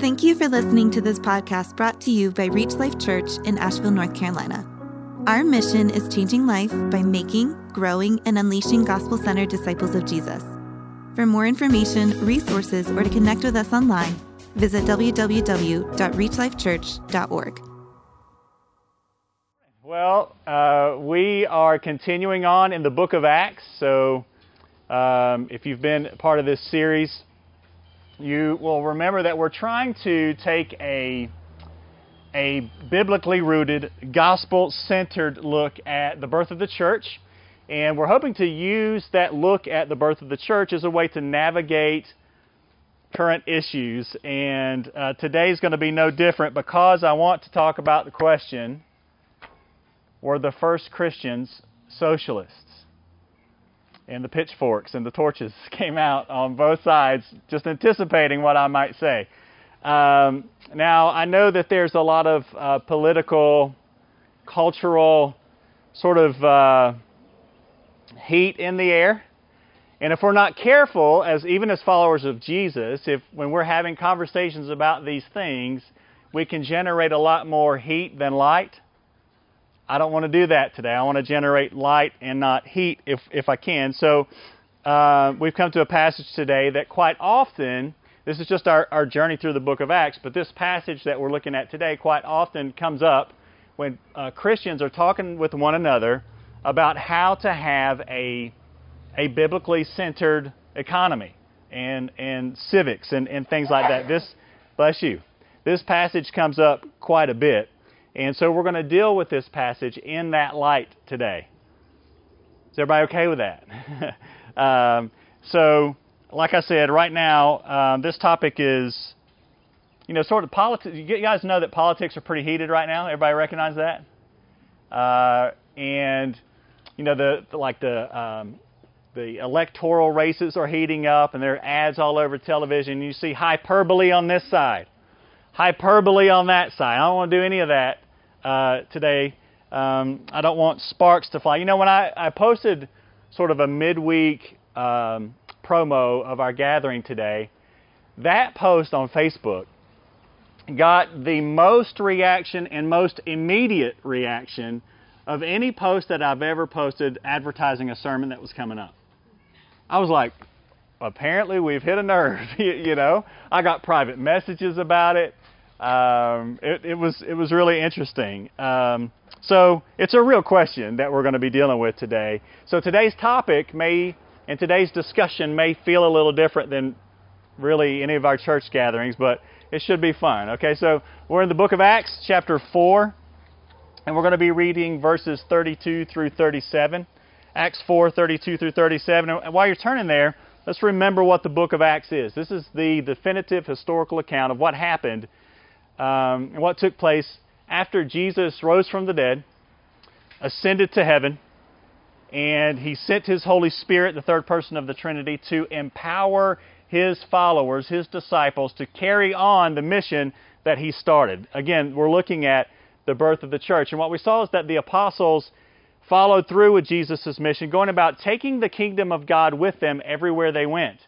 Thank you for listening to this podcast brought to you by Reach Life Church in Asheville, North Carolina. Our mission is changing life by making, growing, and unleashing gospel centered disciples of Jesus. For more information, resources, or to connect with us online, visit www.reachlifechurch.org. Well, uh, we are continuing on in the book of Acts. So, um, if you've been part of this series, you will remember that we're trying to take a, a biblically rooted, gospel centered look at the birth of the church. And we're hoping to use that look at the birth of the church as a way to navigate current issues. And uh, today is going to be no different because I want to talk about the question were the first Christians socialists? And the pitchforks and the torches came out on both sides, just anticipating what I might say. Um, now, I know that there's a lot of uh, political, cultural sort of uh, heat in the air. And if we're not careful, as even as followers of Jesus, if when we're having conversations about these things, we can generate a lot more heat than light. I don't want to do that today. I want to generate light and not heat if, if I can. So uh, we've come to a passage today that quite often, this is just our, our journey through the book of Acts, but this passage that we're looking at today quite often comes up when uh, Christians are talking with one another about how to have a, a biblically centered economy and, and civics and, and things like that. This, bless you, this passage comes up quite a bit. And so we're going to deal with this passage in that light today. Is everybody okay with that? um, so, like I said, right now, um, this topic is, you know, sort of politics. You guys know that politics are pretty heated right now. Everybody recognize that? Uh, and, you know, the, the like the um, the electoral races are heating up, and there are ads all over television. You see hyperbole on this side hyperbole on that side. I don't want to do any of that uh, today. Um, I don't want sparks to fly. You know, when I, I posted sort of a midweek um, promo of our gathering today, that post on Facebook got the most reaction and most immediate reaction of any post that I've ever posted advertising a sermon that was coming up. I was like, apparently we've hit a nerve. you know, I got private messages about it. Um, it, it, was it was really interesting. Um, so it's a real question that we're going to be dealing with today. So today's topic may and today's discussion may feel a little different than really any of our church gatherings, but it should be fun. Okay, so we're in the book of Acts, chapter four, and we're going to be reading verses 32 through 37. Acts 4, 32 through 37. And while you're turning there, let's remember what the book of Acts is. This is the definitive historical account of what happened um, and what took place after Jesus rose from the dead, ascended to heaven, and he sent his Holy Spirit, the third person of the Trinity, to empower his followers, his disciples, to carry on the mission that he started. Again, we're looking at the birth of the church. And what we saw is that the apostles followed through with Jesus' mission, going about taking the kingdom of God with them everywhere they went,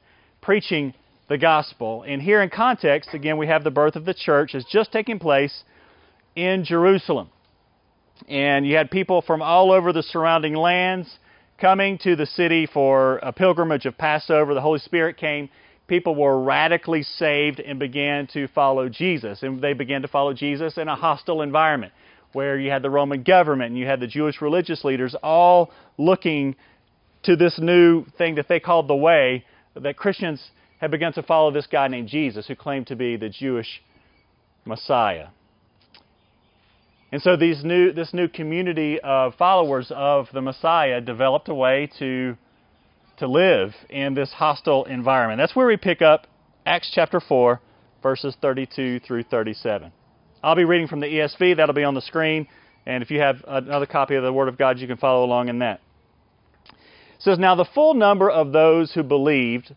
preaching the gospel. And here in context, again, we have the birth of the church is just taking place in Jerusalem. And you had people from all over the surrounding lands coming to the city for a pilgrimage of Passover. The Holy Spirit came. People were radically saved and began to follow Jesus. And they began to follow Jesus in a hostile environment where you had the Roman government and you had the Jewish religious leaders all looking to this new thing that they called the way that Christians had begun to follow this guy named Jesus who claimed to be the Jewish Messiah. And so these new, this new community of followers of the Messiah developed a way to, to live in this hostile environment. That's where we pick up Acts chapter 4, verses 32 through 37. I'll be reading from the ESV, that'll be on the screen. And if you have another copy of the Word of God, you can follow along in that. It says, Now the full number of those who believed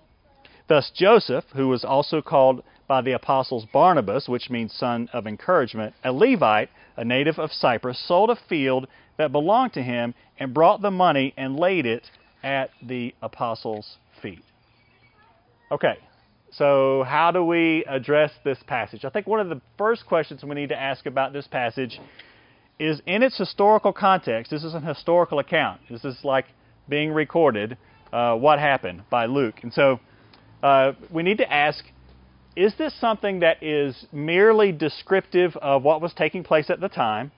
Thus Joseph, who was also called by the apostles Barnabas, which means son of encouragement, a Levite, a native of Cyprus, sold a field that belonged to him and brought the money and laid it at the apostles' feet. Okay, so how do we address this passage? I think one of the first questions we need to ask about this passage is in its historical context. This is an historical account. This is like being recorded uh, what happened by Luke. And so uh, we need to ask is this something that is merely descriptive of what was taking place at the time?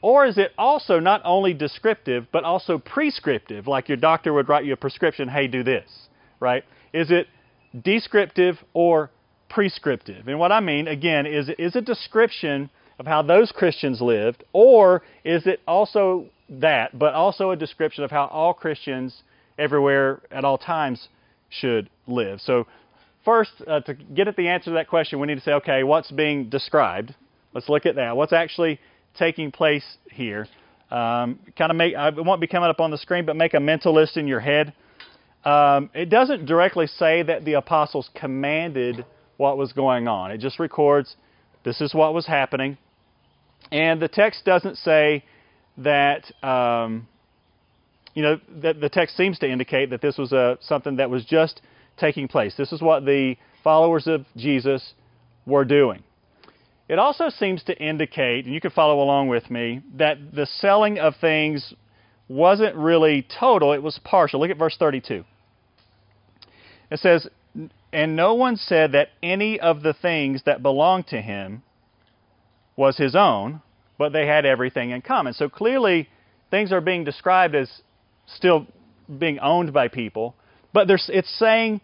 Or is it also not only descriptive, but also prescriptive, like your doctor would write you a prescription, hey, do this, right? Is it descriptive or prescriptive? And what I mean, again, is, is a description of how those Christians lived, or is it also that, but also a description of how all Christians everywhere at all times should live? So first, uh, to get at the answer to that question, we need to say, okay, what's being described? Let's look at that. What's actually taking place here? Um, kind of make, I won't be coming up on the screen, but make a mental list in your head. Um, it doesn't directly say that the apostles commanded what was going on. It just records this is what was happening. And the text doesn't say that, um, you know, that the text seems to indicate that this was a, something that was just taking place. This is what the followers of Jesus were doing. It also seems to indicate, and you can follow along with me, that the selling of things wasn't really total, it was partial. Look at verse 32. It says, And no one said that any of the things that belonged to him was his own, but they had everything in common. So clearly, things are being described as still being owned by people, but it's saying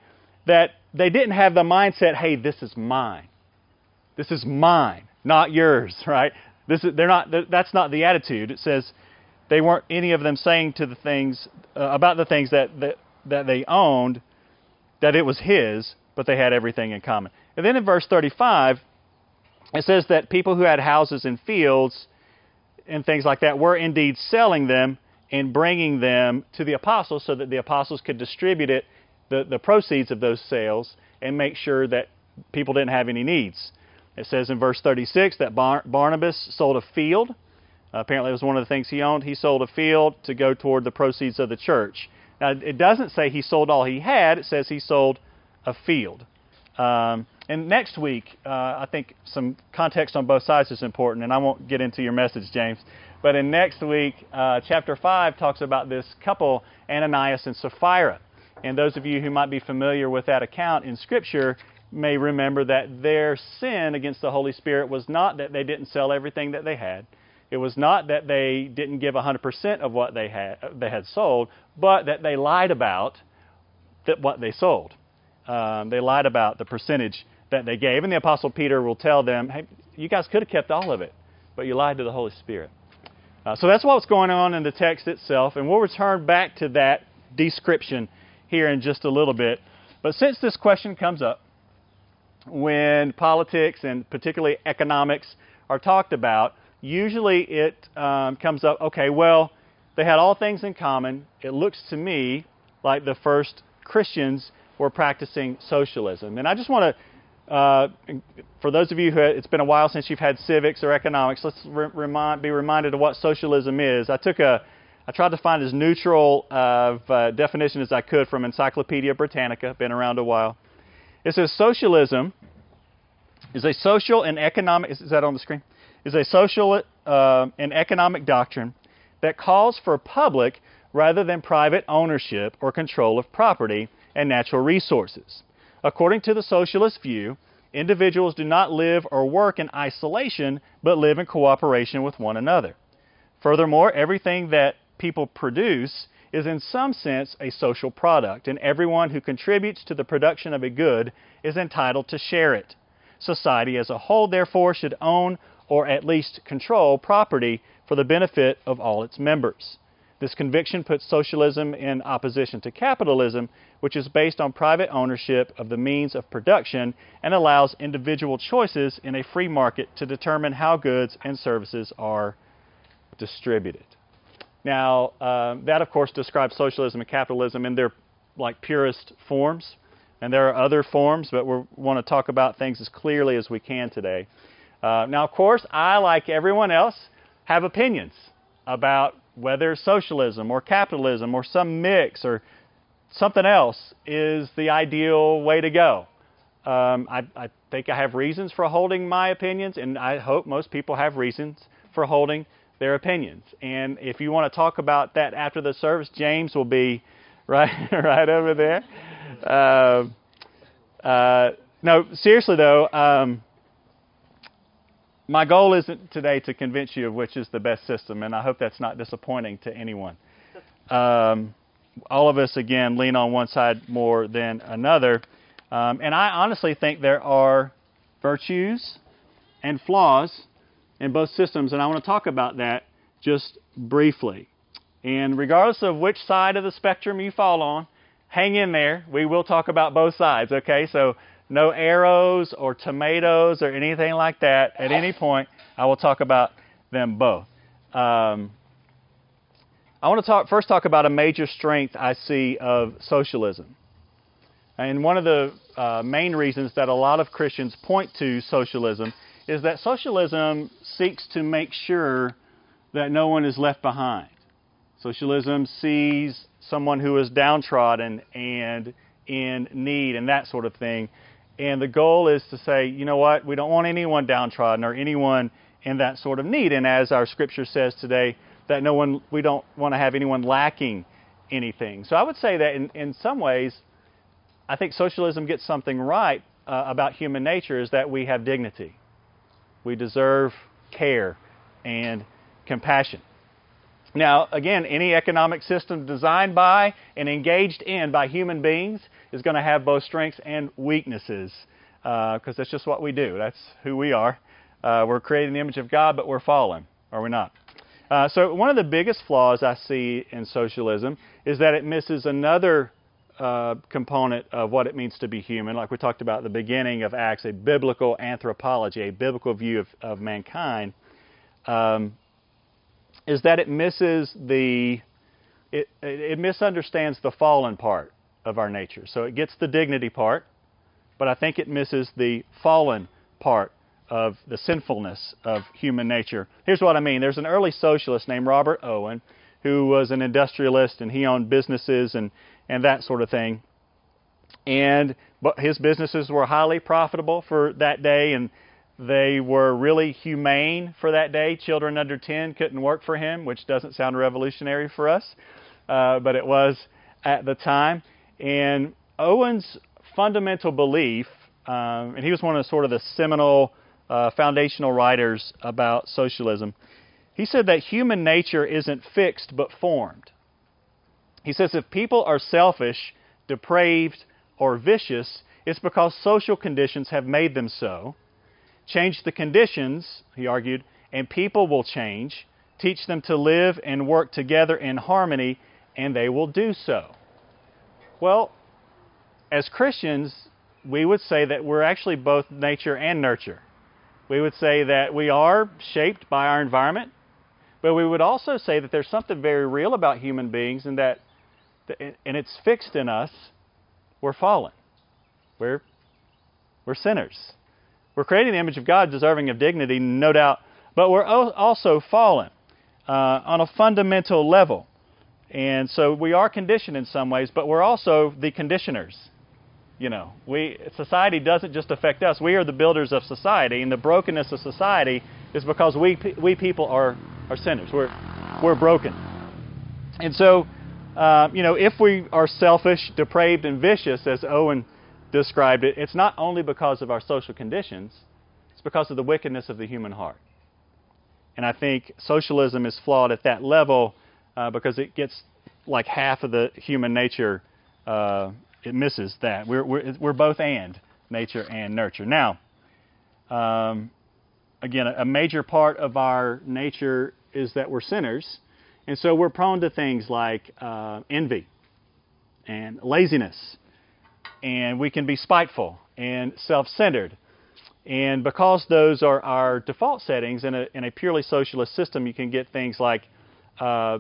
that they didn't have the mindset, hey, this is mine. This is mine, not yours, right? This is, they're not, that's not the attitude. It says they weren't any of them saying to the things, uh, about the things that, that, that they owned, that it was his, but they had everything in common. And then in verse 35, it says that people who had houses and fields and things like that were indeed selling them and bringing them to the apostles so that the apostles could distribute it the, the proceeds of those sales and make sure that people didn't have any needs. It says in verse 36 that Bar- Barnabas sold a field. Uh, apparently, it was one of the things he owned. He sold a field to go toward the proceeds of the church. Now, it doesn't say he sold all he had, it says he sold a field. Um, and next week, uh, I think some context on both sides is important, and I won't get into your message, James. But in next week, uh, chapter 5 talks about this couple, Ananias and Sapphira. And those of you who might be familiar with that account in Scripture may remember that their sin against the Holy Spirit was not that they didn't sell everything that they had. It was not that they didn't give 100% of what they had, they had sold, but that they lied about that what they sold. Um, they lied about the percentage that they gave. And the Apostle Peter will tell them, hey, you guys could have kept all of it, but you lied to the Holy Spirit. Uh, so that's what's going on in the text itself, and we'll return back to that description here in just a little bit. But since this question comes up, when politics and particularly economics are talked about, usually it um, comes up okay, well, they had all things in common. It looks to me like the first Christians were practicing socialism. And I just want to, uh, for those of you who it's been a while since you've had civics or economics, let's re- remind, be reminded of what socialism is. I took a I tried to find as neutral of uh, definition as I could from Encyclopedia Britannica, been around a while. It says socialism is a social and economic, is that on the screen? Is a social uh, and economic doctrine that calls for public rather than private ownership or control of property and natural resources. According to the socialist view, individuals do not live or work in isolation, but live in cooperation with one another. Furthermore, everything that people produce is in some sense a social product, and everyone who contributes to the production of a good is entitled to share it. Society as a whole, therefore, should own or at least control property for the benefit of all its members. This conviction puts socialism in opposition to capitalism, which is based on private ownership of the means of production and allows individual choices in a free market to determine how goods and services are distributed. Now, uh, that of course describes socialism and capitalism in their like purest forms, and there are other forms, but we want to talk about things as clearly as we can today. Uh, now, of course, I, like everyone else, have opinions about whether socialism or capitalism or some mix or something else is the ideal way to go. Um, I, I, think I have reasons for holding my opinions, and I hope most people have reasons for holding their opinions. And if you want to talk about that after the service, James will be right right over there. Uh, uh, no, seriously though, um, my goal isn't today to convince you of which is the best system, and I hope that's not disappointing to anyone. Um, all of us, again, lean on one side more than another. Um, and I honestly think there are virtues and flaws in both systems, and I want to talk about that just briefly. And regardless of which side of the spectrum you fall on, hang in there. We will talk about both sides, okay? So no arrows or tomatoes or anything like that at any point. I will talk about them both. Um, I want to talk first talk about a major strength I see of socialism. And one of the uh, main reasons that a lot of Christians point to socialism is that socialism seeks to make sure that no one is left behind. Socialism sees someone who is downtrodden and in need and that sort of thing and the goal is to say, you know what, we don't want anyone downtrodden or anyone in that sort of need. And as our scripture says today, that no one, we don't want to have anyone lacking anything. So I would say that in, in some ways, I think socialism gets something right uh, about human nature is that we have dignity. We deserve care and compassion. Now, again, any economic system designed by and engaged in by human beings is going to have both strengths and weaknesses because uh, that's just what we do. That's who we are. Uh, we're created in the image of God, but we're fallen, are we not? Uh, so, one of the biggest flaws I see in socialism is that it misses another uh, component of what it means to be human, like we talked about at the beginning of Acts, a biblical anthropology, a biblical view of, of mankind. Um, is that it misses the it, it misunderstands the fallen part of our nature. So it gets the dignity part, but I think it misses the fallen part of the sinfulness of human nature. Here's what I mean. There's an early socialist named Robert Owen who was an industrialist and he owned businesses and, and that sort of thing. And but his businesses were highly profitable for that day and they were really humane for that day. Children under 10 couldn't work for him, which doesn't sound revolutionary for us, uh, but it was at the time. And Owen's fundamental belief, um, and he was one of the, sort of the seminal uh, foundational writers about socialism, he said that human nature isn't fixed but formed. He says if people are selfish, depraved, or vicious, it's because social conditions have made them so Change the conditions, he argued, and people will change. Teach them to live and work together in harmony, and they will do so. Well, as Christians, we would say that we're actually both nature and nurture. We would say that we are shaped by our environment, but we would also say that there's something very real about human beings and that and it's fixed in us. We're fallen. We're we're sinners. We're created in the image of God, deserving of dignity, no doubt, but we're also fallen uh, on a fundamental level. And so we are conditioned in some ways, but we're also the conditioners. You know, we society doesn't just affect us. We are the builders of society, and the brokenness of society is because we we people are are sinners. We're we're broken, and so uh, you know if we are selfish, depraved, and vicious, as Owen described it, it's not only because of our social conditions, it's because of the wickedness of the human heart. And I think socialism is flawed at that level uh, because it gets like half of the human nature, uh, it misses that. We're, we're, we're both and, nature and nurture. Now, um, again, a major part of our nature is that we're sinners. And so we're prone to things like uh, envy and laziness, and we can be spiteful and self centered. And because those are our default settings in a, in a purely socialist system, you can get things like, uh,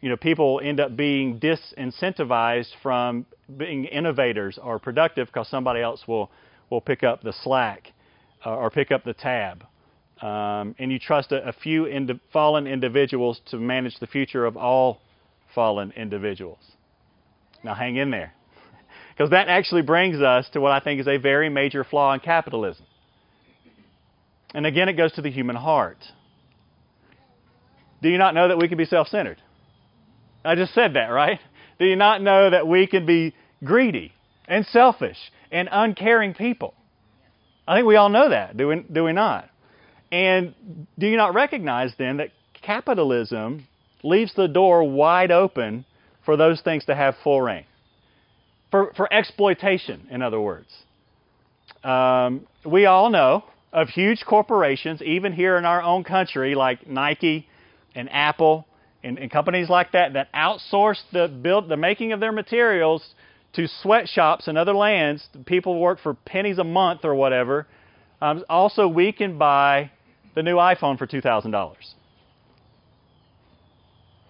you know, people end up being disincentivized from being innovators or productive because somebody else will, will pick up the slack uh, or pick up the tab. Um, and you trust a, a few fallen individuals to manage the future of all fallen individuals. Now, hang in there. Because that actually brings us to what I think is a very major flaw in capitalism. And again, it goes to the human heart. Do you not know that we can be self centered? I just said that, right? Do you not know that we can be greedy and selfish and uncaring people? I think we all know that, do we, do we not? And do you not recognize then that capitalism leaves the door wide open for those things to have full reign? For, for exploitation, in other words. Um, we all know of huge corporations, even here in our own country, like Nike and Apple and, and companies like that, that outsource the build, the making of their materials to sweatshops in other lands. People work for pennies a month or whatever. Um, also, we can buy the new iPhone for $2,000.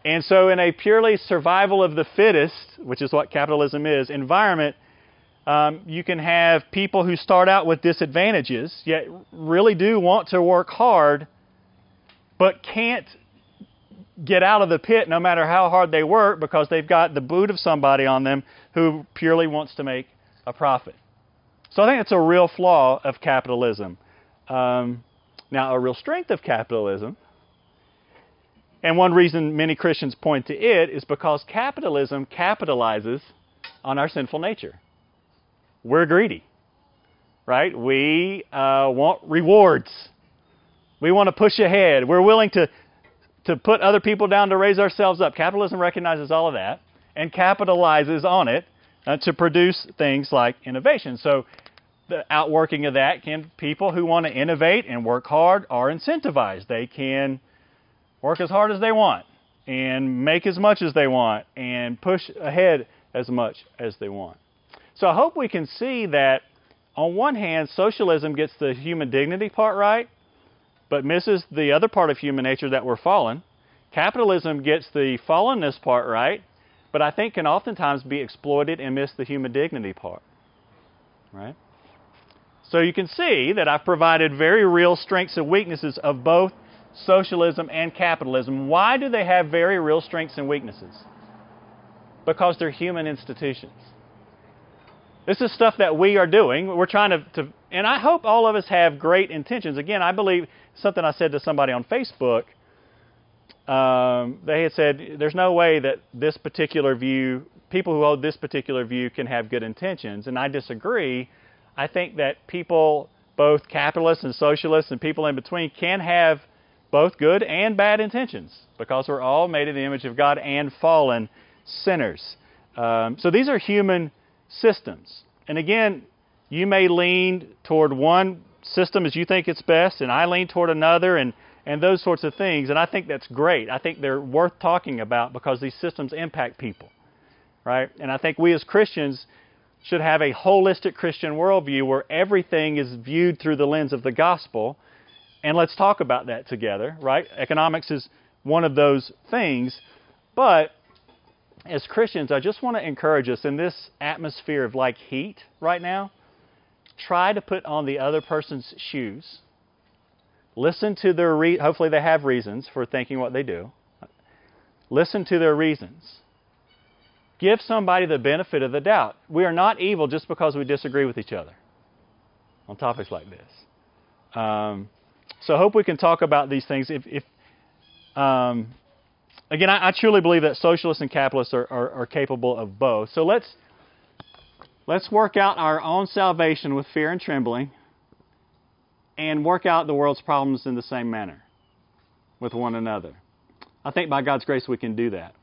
And so, in a purely survival of the fittest, which is what capitalism is, environment, um, you can have people who start out with disadvantages, yet really do want to work hard, but can't get out of the pit no matter how hard they work because they've got the boot of somebody on them who purely wants to make a profit. So I think it's a real flaw of capitalism. Um, now, a real strength of capitalism, and one reason many Christians point to it, is because capitalism capitalizes on our sinful nature we're greedy, right? We uh, want rewards. We want to push ahead. We're willing to, to put other people down to raise ourselves up. Capitalism recognizes all of that and capitalizes on it uh, to produce things like innovation. So, the outworking of that can people who want to innovate and work hard are incentivized. They can work as hard as they want and make as much as they want and push ahead as much as they want. So I hope we can see that on one hand, socialism gets the human dignity part right, but misses the other part of human nature that we're fallen. Capitalism gets the fallenness part right, but I think can oftentimes be exploited and miss the human dignity part. Right? So you can see that I've provided very real strengths and weaknesses of both socialism and capitalism. Why do they have very real strengths and weaknesses? Because they're human institutions. This is stuff that we are doing. We're trying to, to, and I hope all of us have great intentions. Again, I believe something I said to somebody on Facebook. Um, they had said, "There's no way that this particular view, people who hold this particular view, can have good intentions," and I disagree. I think that people, both capitalists and socialists and people in between, can have both good and bad intentions because we're all made in the image of God and fallen sinners. Um, so these are human systems. And again, you may lean toward one system as you think it's best, and I lean toward another, and, and those sorts of things. And I think that's great. I think they're worth talking about because these systems impact people, right? And I think we as Christians should have a holistic Christian worldview where everything is viewed through the lens of the gospel. And let's talk about that together, right? Economics is one of those things, but as Christians, I just want to encourage us in this atmosphere of like heat right now, try to put on the other person's shoes. Listen to their re- hopefully they have reasons for thinking what they do. Listen to their reasons. Give somebody the benefit of the doubt. We are not evil just because we disagree with each other on topics like this. Um, so I hope we can talk about these things. If, if um, Again, I, I truly believe that socialists and capitalists are, are, are capable of both. So let's let's work out our own salvation with fear and trembling and work out the world's problems in the same manner with one another. I think by God's grace we can do that.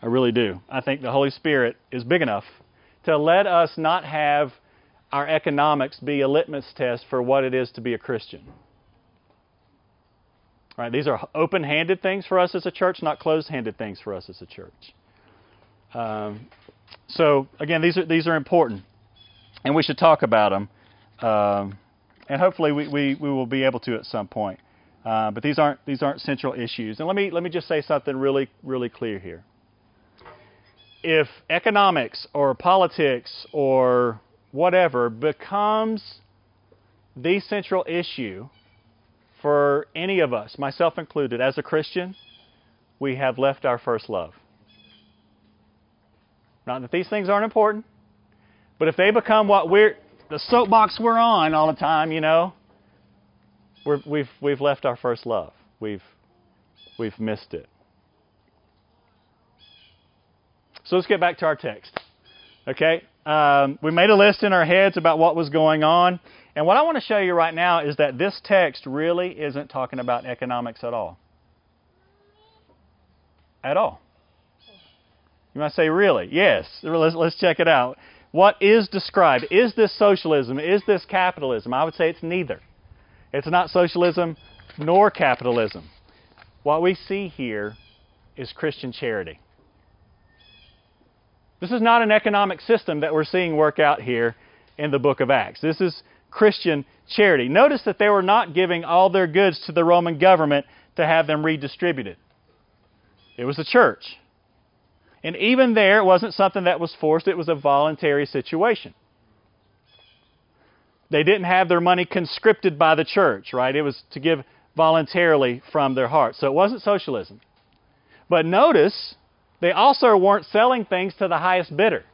I really do. I think the Holy Spirit is big enough to let us not have our economics be a litmus test for what it is to be a Christian. Right? These are open handed things for us as a church, not closed handed things for us as a church. Um, so, again, these are, these are important, and we should talk about them. Um, and hopefully, we, we, we will be able to at some point. Uh, but these aren't, these aren't central issues. And let me, let me just say something really, really clear here. If economics or politics or whatever becomes the central issue for any of us, myself included, as a Christian, we have left our first love. Not that these things aren't important, but if they become what we're, the soapbox we're on all the time, you know, we have we've, we've left our first love. We've, we've missed it. So let's get back to our text. Okay? Um, we made a list in our heads about what was going on. And what I want to show you right now is that this text really isn't talking about economics at all. At all. You might say, really? Yes. Let's, let's check it out. What is described? Is this socialism? Is this capitalism? I would say it's neither. It's not socialism nor capitalism. What we see here is Christian charity. This is not an economic system that we're seeing work out here in the book of Acts. This is Christian charity. Notice that they were not giving all their goods to the Roman government to have them redistributed. It was the church. And even there, it wasn't something that was forced, it was a voluntary situation. They didn't have their money conscripted by the church, right? It was to give voluntarily from their heart. So it wasn't socialism. But notice, they also weren't selling things to the highest bidder,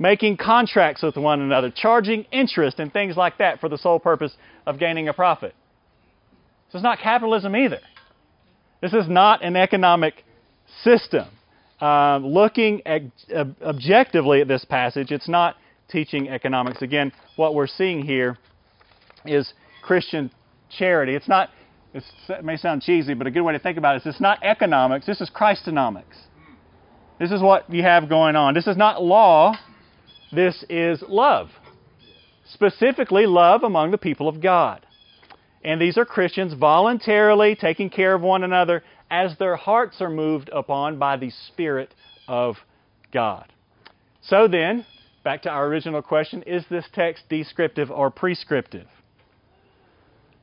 making contracts with one another, charging interest and things like that for the sole purpose of gaining a profit. So it's not capitalism either. This is not an economic system. Um, looking at, uh, objectively at this passage, it's not teaching economics. Again, what we're seeing here is Christian charity. It's not, it's, it may sound cheesy, but a good way to think about it is it's not economics, this is Christonomics. This is what you have going on. This is not law, this is love. Specifically, love among the people of God. And these are Christians voluntarily taking care of one another as their hearts are moved upon by the Spirit of God. So then, back to our original question is this text descriptive or prescriptive?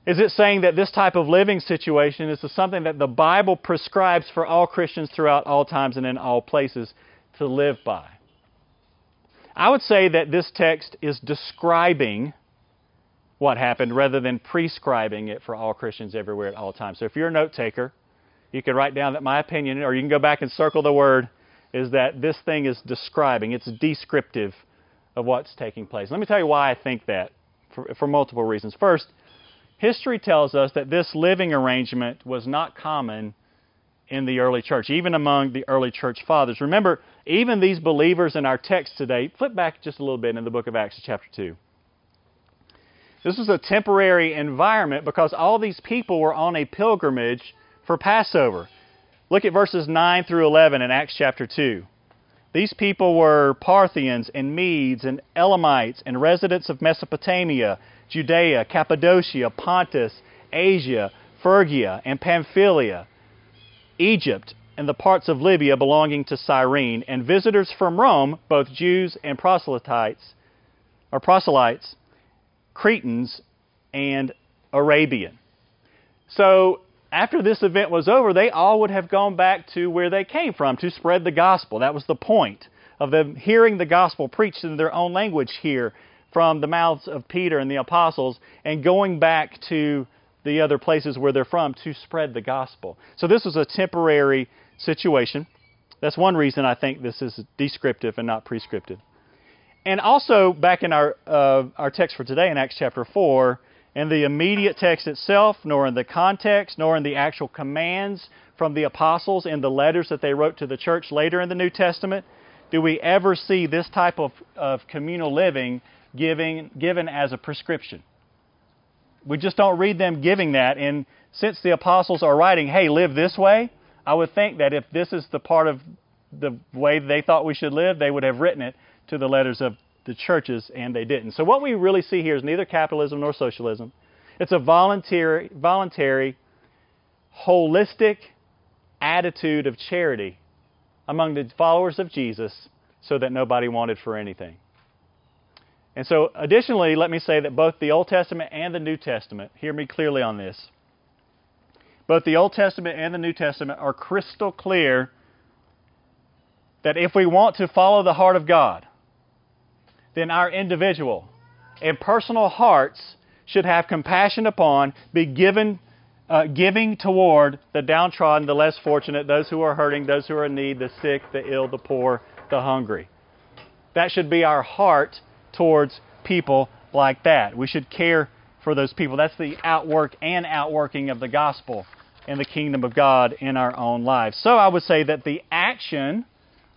Is it saying that this type of living situation is something that the Bible prescribes for all Christians throughout all times and in all places to live by? I would say that this text is describing what happened rather than prescribing it for all Christians everywhere at all times. So if you're a note taker, you can write down that my opinion, or you can go back and circle the word, is that this thing is describing, it's descriptive of what's taking place. Let me tell you why I think that for, for multiple reasons. First, history tells us that this living arrangement was not common in the early church, even among the early church fathers. Remember, even these believers in our text today, flip back just a little bit in the book of Acts, chapter 2. This was a temporary environment because all these people were on a pilgrimage for Passover. Look at verses 9 through 11 in Acts chapter 2. These people were Parthians and Medes and Elamites and residents of Mesopotamia, Judea, Cappadocia, Pontus, Asia, Phrygia, and Pamphylia, Egypt, and the parts of Libya belonging to Cyrene, and visitors from Rome, both Jews and proselytes, or proselytes, Cretans, and Arabian. So after this event was over, they all would have gone back to where they came from to spread the gospel. That was the point of them hearing the gospel preached in their own language here from the mouths of Peter and the apostles and going back to the other places where they're from to spread the gospel. So this was a temporary situation. That's one reason I think this is descriptive and not prescriptive. And also, back in our, uh, our text for today in Acts chapter 4, in the immediate text itself, nor in the context, nor in the actual commands from the apostles in the letters that they wrote to the church later in the New Testament, do we ever see this type of, of communal living giving, given as a prescription. We just don't read them giving that. And since the apostles are writing, hey, live this way, I would think that if this is the part of the way they thought we should live, they would have written it to the letters of the churches, and they didn't. So what we really see here is neither capitalism nor socialism. It's a voluntary, voluntary, holistic attitude of charity among the followers of Jesus so that nobody wanted for anything. And so, additionally, let me say that both the Old Testament and the New Testament, hear me clearly on this, both the Old Testament and the New Testament are crystal clear that if we want to follow the heart of God, then our individual and personal hearts should have compassion upon, be given, uh, giving toward the downtrodden, the less fortunate, those who are hurting, those who are in need, the sick, the ill, the poor, the hungry. That should be our heart towards people like that. We should care for those people. That's the outwork and outworking of the gospel in the kingdom of God in our own lives. So I would say that the action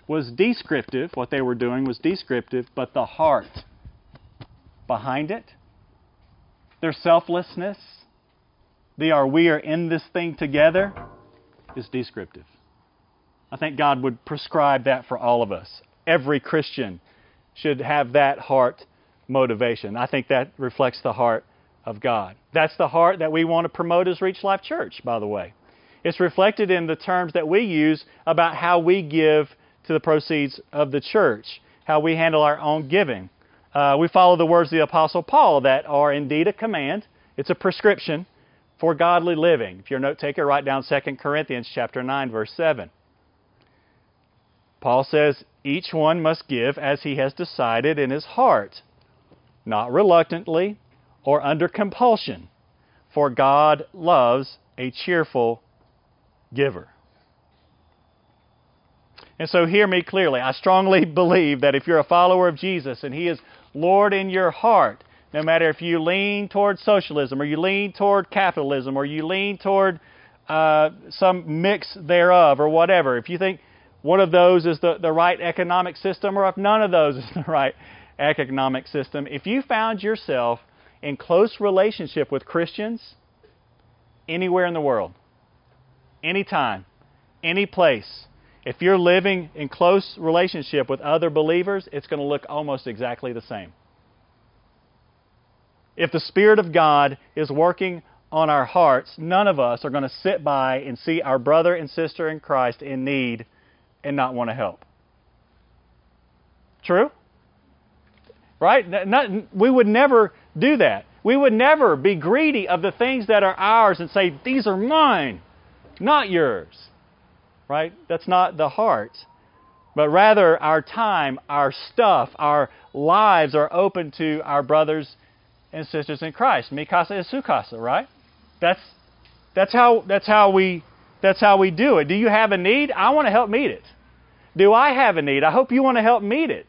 was descriptive, what they were doing was descriptive, but the heart behind it, their selflessness, they are we are in this thing together, is descriptive. I think God would prescribe that for all of us. Every Christian should have that heart motivation. I think that reflects the heart of God. That's the heart that we want to promote as Reach Life Church, by the way. It's reflected in the terms that we use about how we give to the proceeds of the church, how we handle our own giving. Uh, we follow the words of the Apostle Paul that are indeed a command. It's a prescription for godly living. If you're a note taker, write down 2 Corinthians chapter 9, verse 7. Paul says, Each one must give as he has decided in his heart, not reluctantly or under compulsion, for God loves a cheerful giver. And so, hear me clearly. I strongly believe that if you're a follower of Jesus and He is Lord in your heart, no matter if you lean toward socialism or you lean toward capitalism or you lean toward uh, some mix thereof or whatever, if you think one of those is the, the right economic system or if none of those is the right economic system, if you found yourself in close relationship with Christians anywhere in the world, anytime, any place, if you're living in close relationship with other believers, it's going to look almost exactly the same. If the Spirit of God is working on our hearts, none of us are going to sit by and see our brother and sister in Christ in need and not want to help. True? Right? Not, we would never do that. We would never be greedy of the things that are ours and say, These are mine, not yours. Right? That's not the heart. But rather, our time, our stuff, our lives are open to our brothers and sisters in Christ. Mi casa sukasa, right? That's, that's, how, that's how we that's how we do it. Do you have a need? I want to help meet it. Do I have a need? I hope you want to help meet it.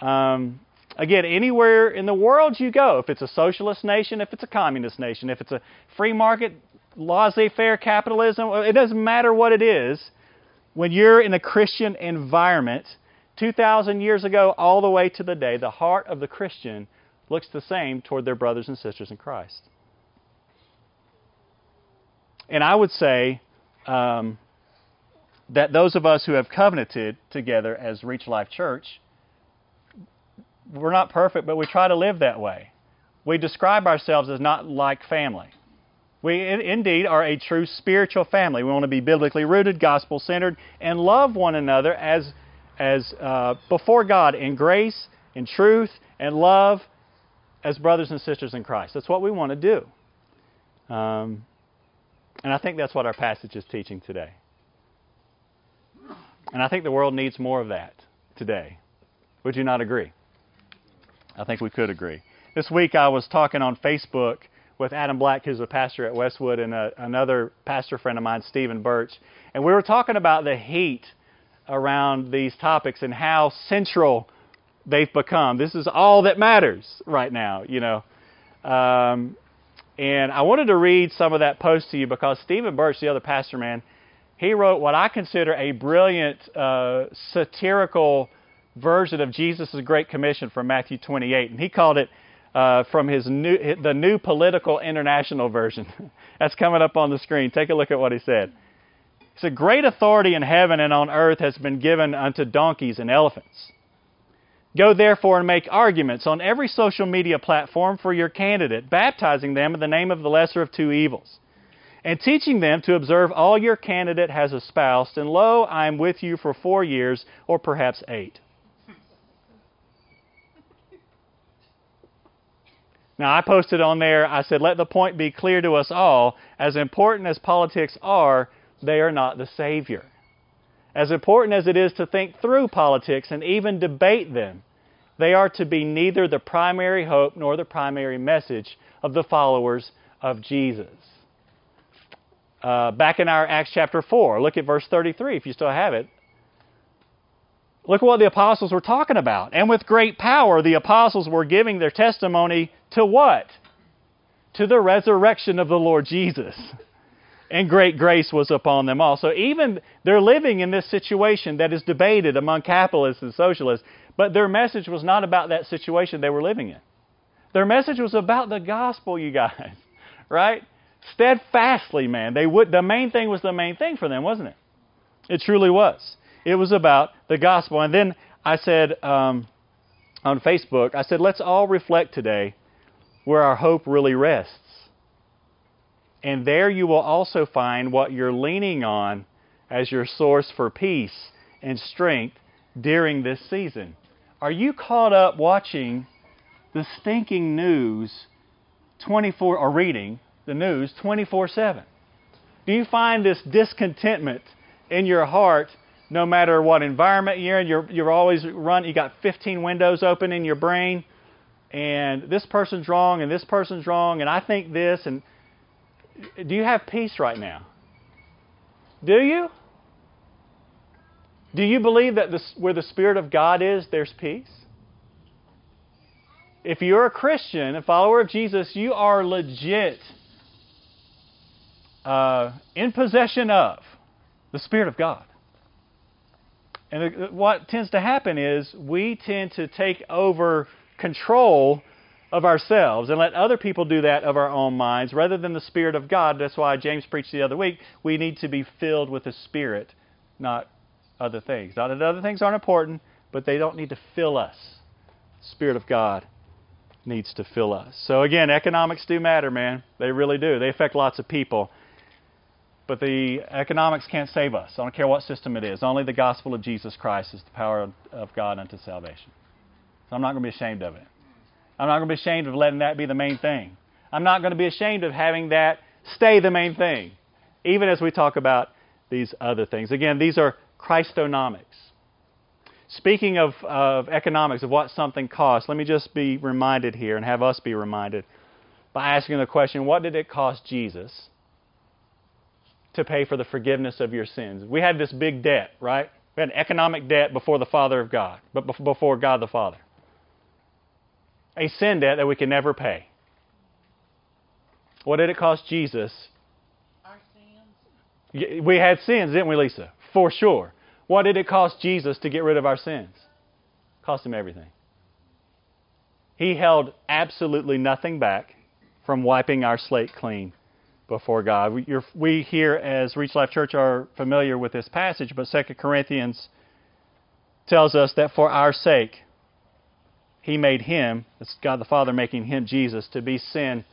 Um, again, anywhere in the world you go, if it's a socialist nation, if it's a communist nation, if it's a free market, laissez faire capitalism, it doesn't matter what it is. When you're in a Christian environment, 2,000 years ago, all the way to the day, the heart of the Christian looks the same toward their brothers and sisters in Christ. And I would say um, that those of us who have covenanted together as Reach Life Church, we're not perfect, but we try to live that way. We describe ourselves as not like family. We indeed are a true spiritual family. We want to be biblically rooted, gospel centered, and love one another as, as uh, before God in grace, in truth, and love as brothers and sisters in Christ. That's what we want to do. Um, and I think that's what our passage is teaching today. And I think the world needs more of that today. Would you not agree? I think we could agree. This week I was talking on Facebook with Adam Black, who's a pastor at Westwood, and a, another pastor friend of mine, Stephen Birch. And we were talking about the heat around these topics and how central they've become. This is all that matters right now, you know. Um, and I wanted to read some of that post to you because Stephen Birch, the other pastor man, he wrote what I consider a brilliant uh, satirical version of Jesus' Great Commission from Matthew 28, and he called it uh, from his new, the New Political International version. That's coming up on the screen. Take a look at what he said. He said, Great authority in heaven and on earth has been given unto donkeys and elephants. Go therefore and make arguments on every social media platform for your candidate, baptizing them in the name of the lesser of two evils and teaching them to observe all your candidate has espoused, and lo, I am with you for four years, or perhaps eight. Now, I posted on there, I said, let the point be clear to us all as important as politics are, they are not the Savior. As important as it is to think through politics and even debate them, they are to be neither the primary hope nor the primary message of the followers of Jesus. Uh, back in our Acts chapter 4, look at verse 33 if you still have it. Look at what the apostles were talking about. And with great power, the apostles were giving their testimony to what? To the resurrection of the Lord Jesus. And great grace was upon them all. So even they're living in this situation that is debated among capitalists and socialists, but their message was not about that situation they were living in. Their message was about the gospel, you guys. Right? Steadfastly, man. They would the main thing was the main thing for them, wasn't it? It truly was. It was about the gospel. And then I said um, on Facebook, I said, let's all reflect today where our hope really rests. And there you will also find what you're leaning on as your source for peace and strength during this season. Are you caught up watching the stinking news 24 or reading the news 24/7? Do you find this discontentment in your heart no matter what environment you're in, you're, you're always run, you got 15 windows open in your brain, and this person's wrong, and this person's wrong, and I think this, and do you have peace right now? Do you? Do you believe that this, where the Spirit of God is, there's peace? If you're a Christian, a follower of Jesus, you are legit uh, in possession of the Spirit of God. And what tends to happen is we tend to take over control of ourselves and let other people do that of our own minds rather than the Spirit of God. That's why James preached the other week. We need to be filled with the Spirit, not other things. Not that other things aren't important, but they don't need to fill us. The Spirit of God needs to fill us. So again, economics do matter, man. They really do. They affect lots of people. But the economics can't save us. I don't care what system it is. Only the gospel of Jesus Christ is the power of God unto salvation. So I'm not going to be ashamed of it. I'm not going to be ashamed of letting that be the main thing. I'm not going to be ashamed of having that stay the main thing, even as we talk about these other things. Again, these are Christonomics. Speaking of, of economics, of what something costs, let me just be reminded here and have us be reminded by asking the question what did it cost Jesus to pay for the forgiveness of your sins. We had this big debt, right? We had an economic debt before the Father of God, but before God the Father. A sin debt that we can never pay. What did it cost Jesus? Our sins. We had sins, didn't we, Lisa? For sure. What did it cost Jesus to get rid of our sins? It cost him everything. He held absolutely nothing back from wiping our slate clean before God. We, we, here as Reach Life Church are familiar with this passage, but 2 Corinthians tells us that for our sake, He made Him, it's God the Father making Him, Jesus, to be sin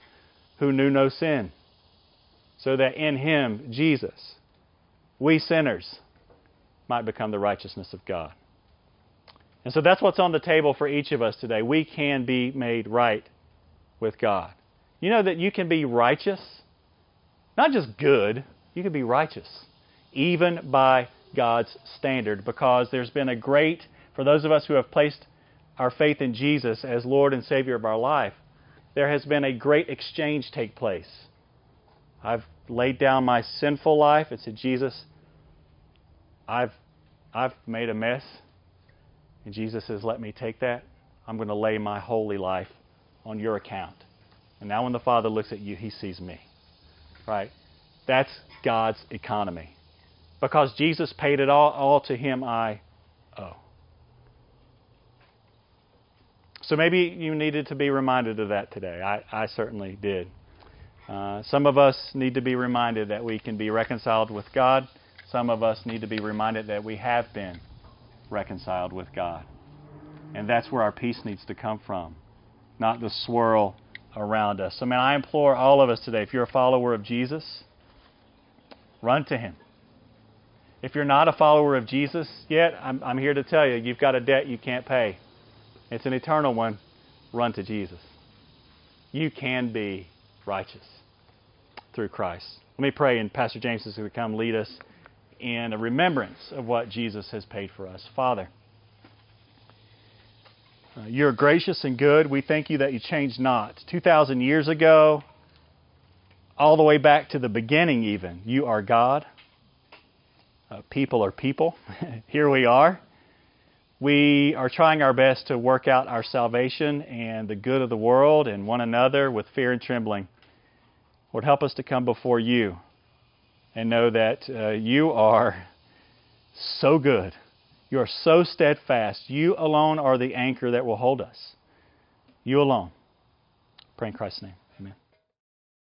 who knew no sin, so that in Him, Jesus, we sinners might become the righteousness of God. And so that's what's on the table for each of us today. We can be made right with God. You know that you can be righteous not just good, you can be righteous, even by God's standard, because there's been a great, for those of us who have placed our faith in Jesus as Lord and Savior of our life, there has been a great exchange take place. I've laid down my sinful life and said, Jesus, I've, I've made a mess. And Jesus says, Let me take that. I'm going to lay my holy life on your account. And now when the Father looks at you, he sees me right? That's God's economy. Because Jesus paid it all, all to Him I So maybe you needed to be reminded of that today. I, I certainly did. Uh, some of us need to be reminded that we can be reconciled with God. Some of us need to be reminded that we have been reconciled with God. And that's where our peace needs to come from, not the swirl around us. So, man, I implore all of us today, if you're a follower of Jesus, Run to Him. If you're not a follower of Jesus yet, I'm, I'm here to tell you, you've got a debt you can't pay. It's an eternal one. Run to Jesus. You can be righteous through Christ. Let me pray, and Pastor James is going to come lead us in a remembrance of what Jesus has paid for us. Father, uh, you're gracious and good. We thank you that you changed not. 2,000 years ago, all the way back to the beginning, even, you are God. Uh, people are people. Here we are. We are trying our best to work out our salvation and the good of the world and one another with fear and trembling. Lord, help us to come before you and know that uh, you are so good. You are so steadfast. You alone are the anchor that will hold us. You alone. Pray in Christ's name.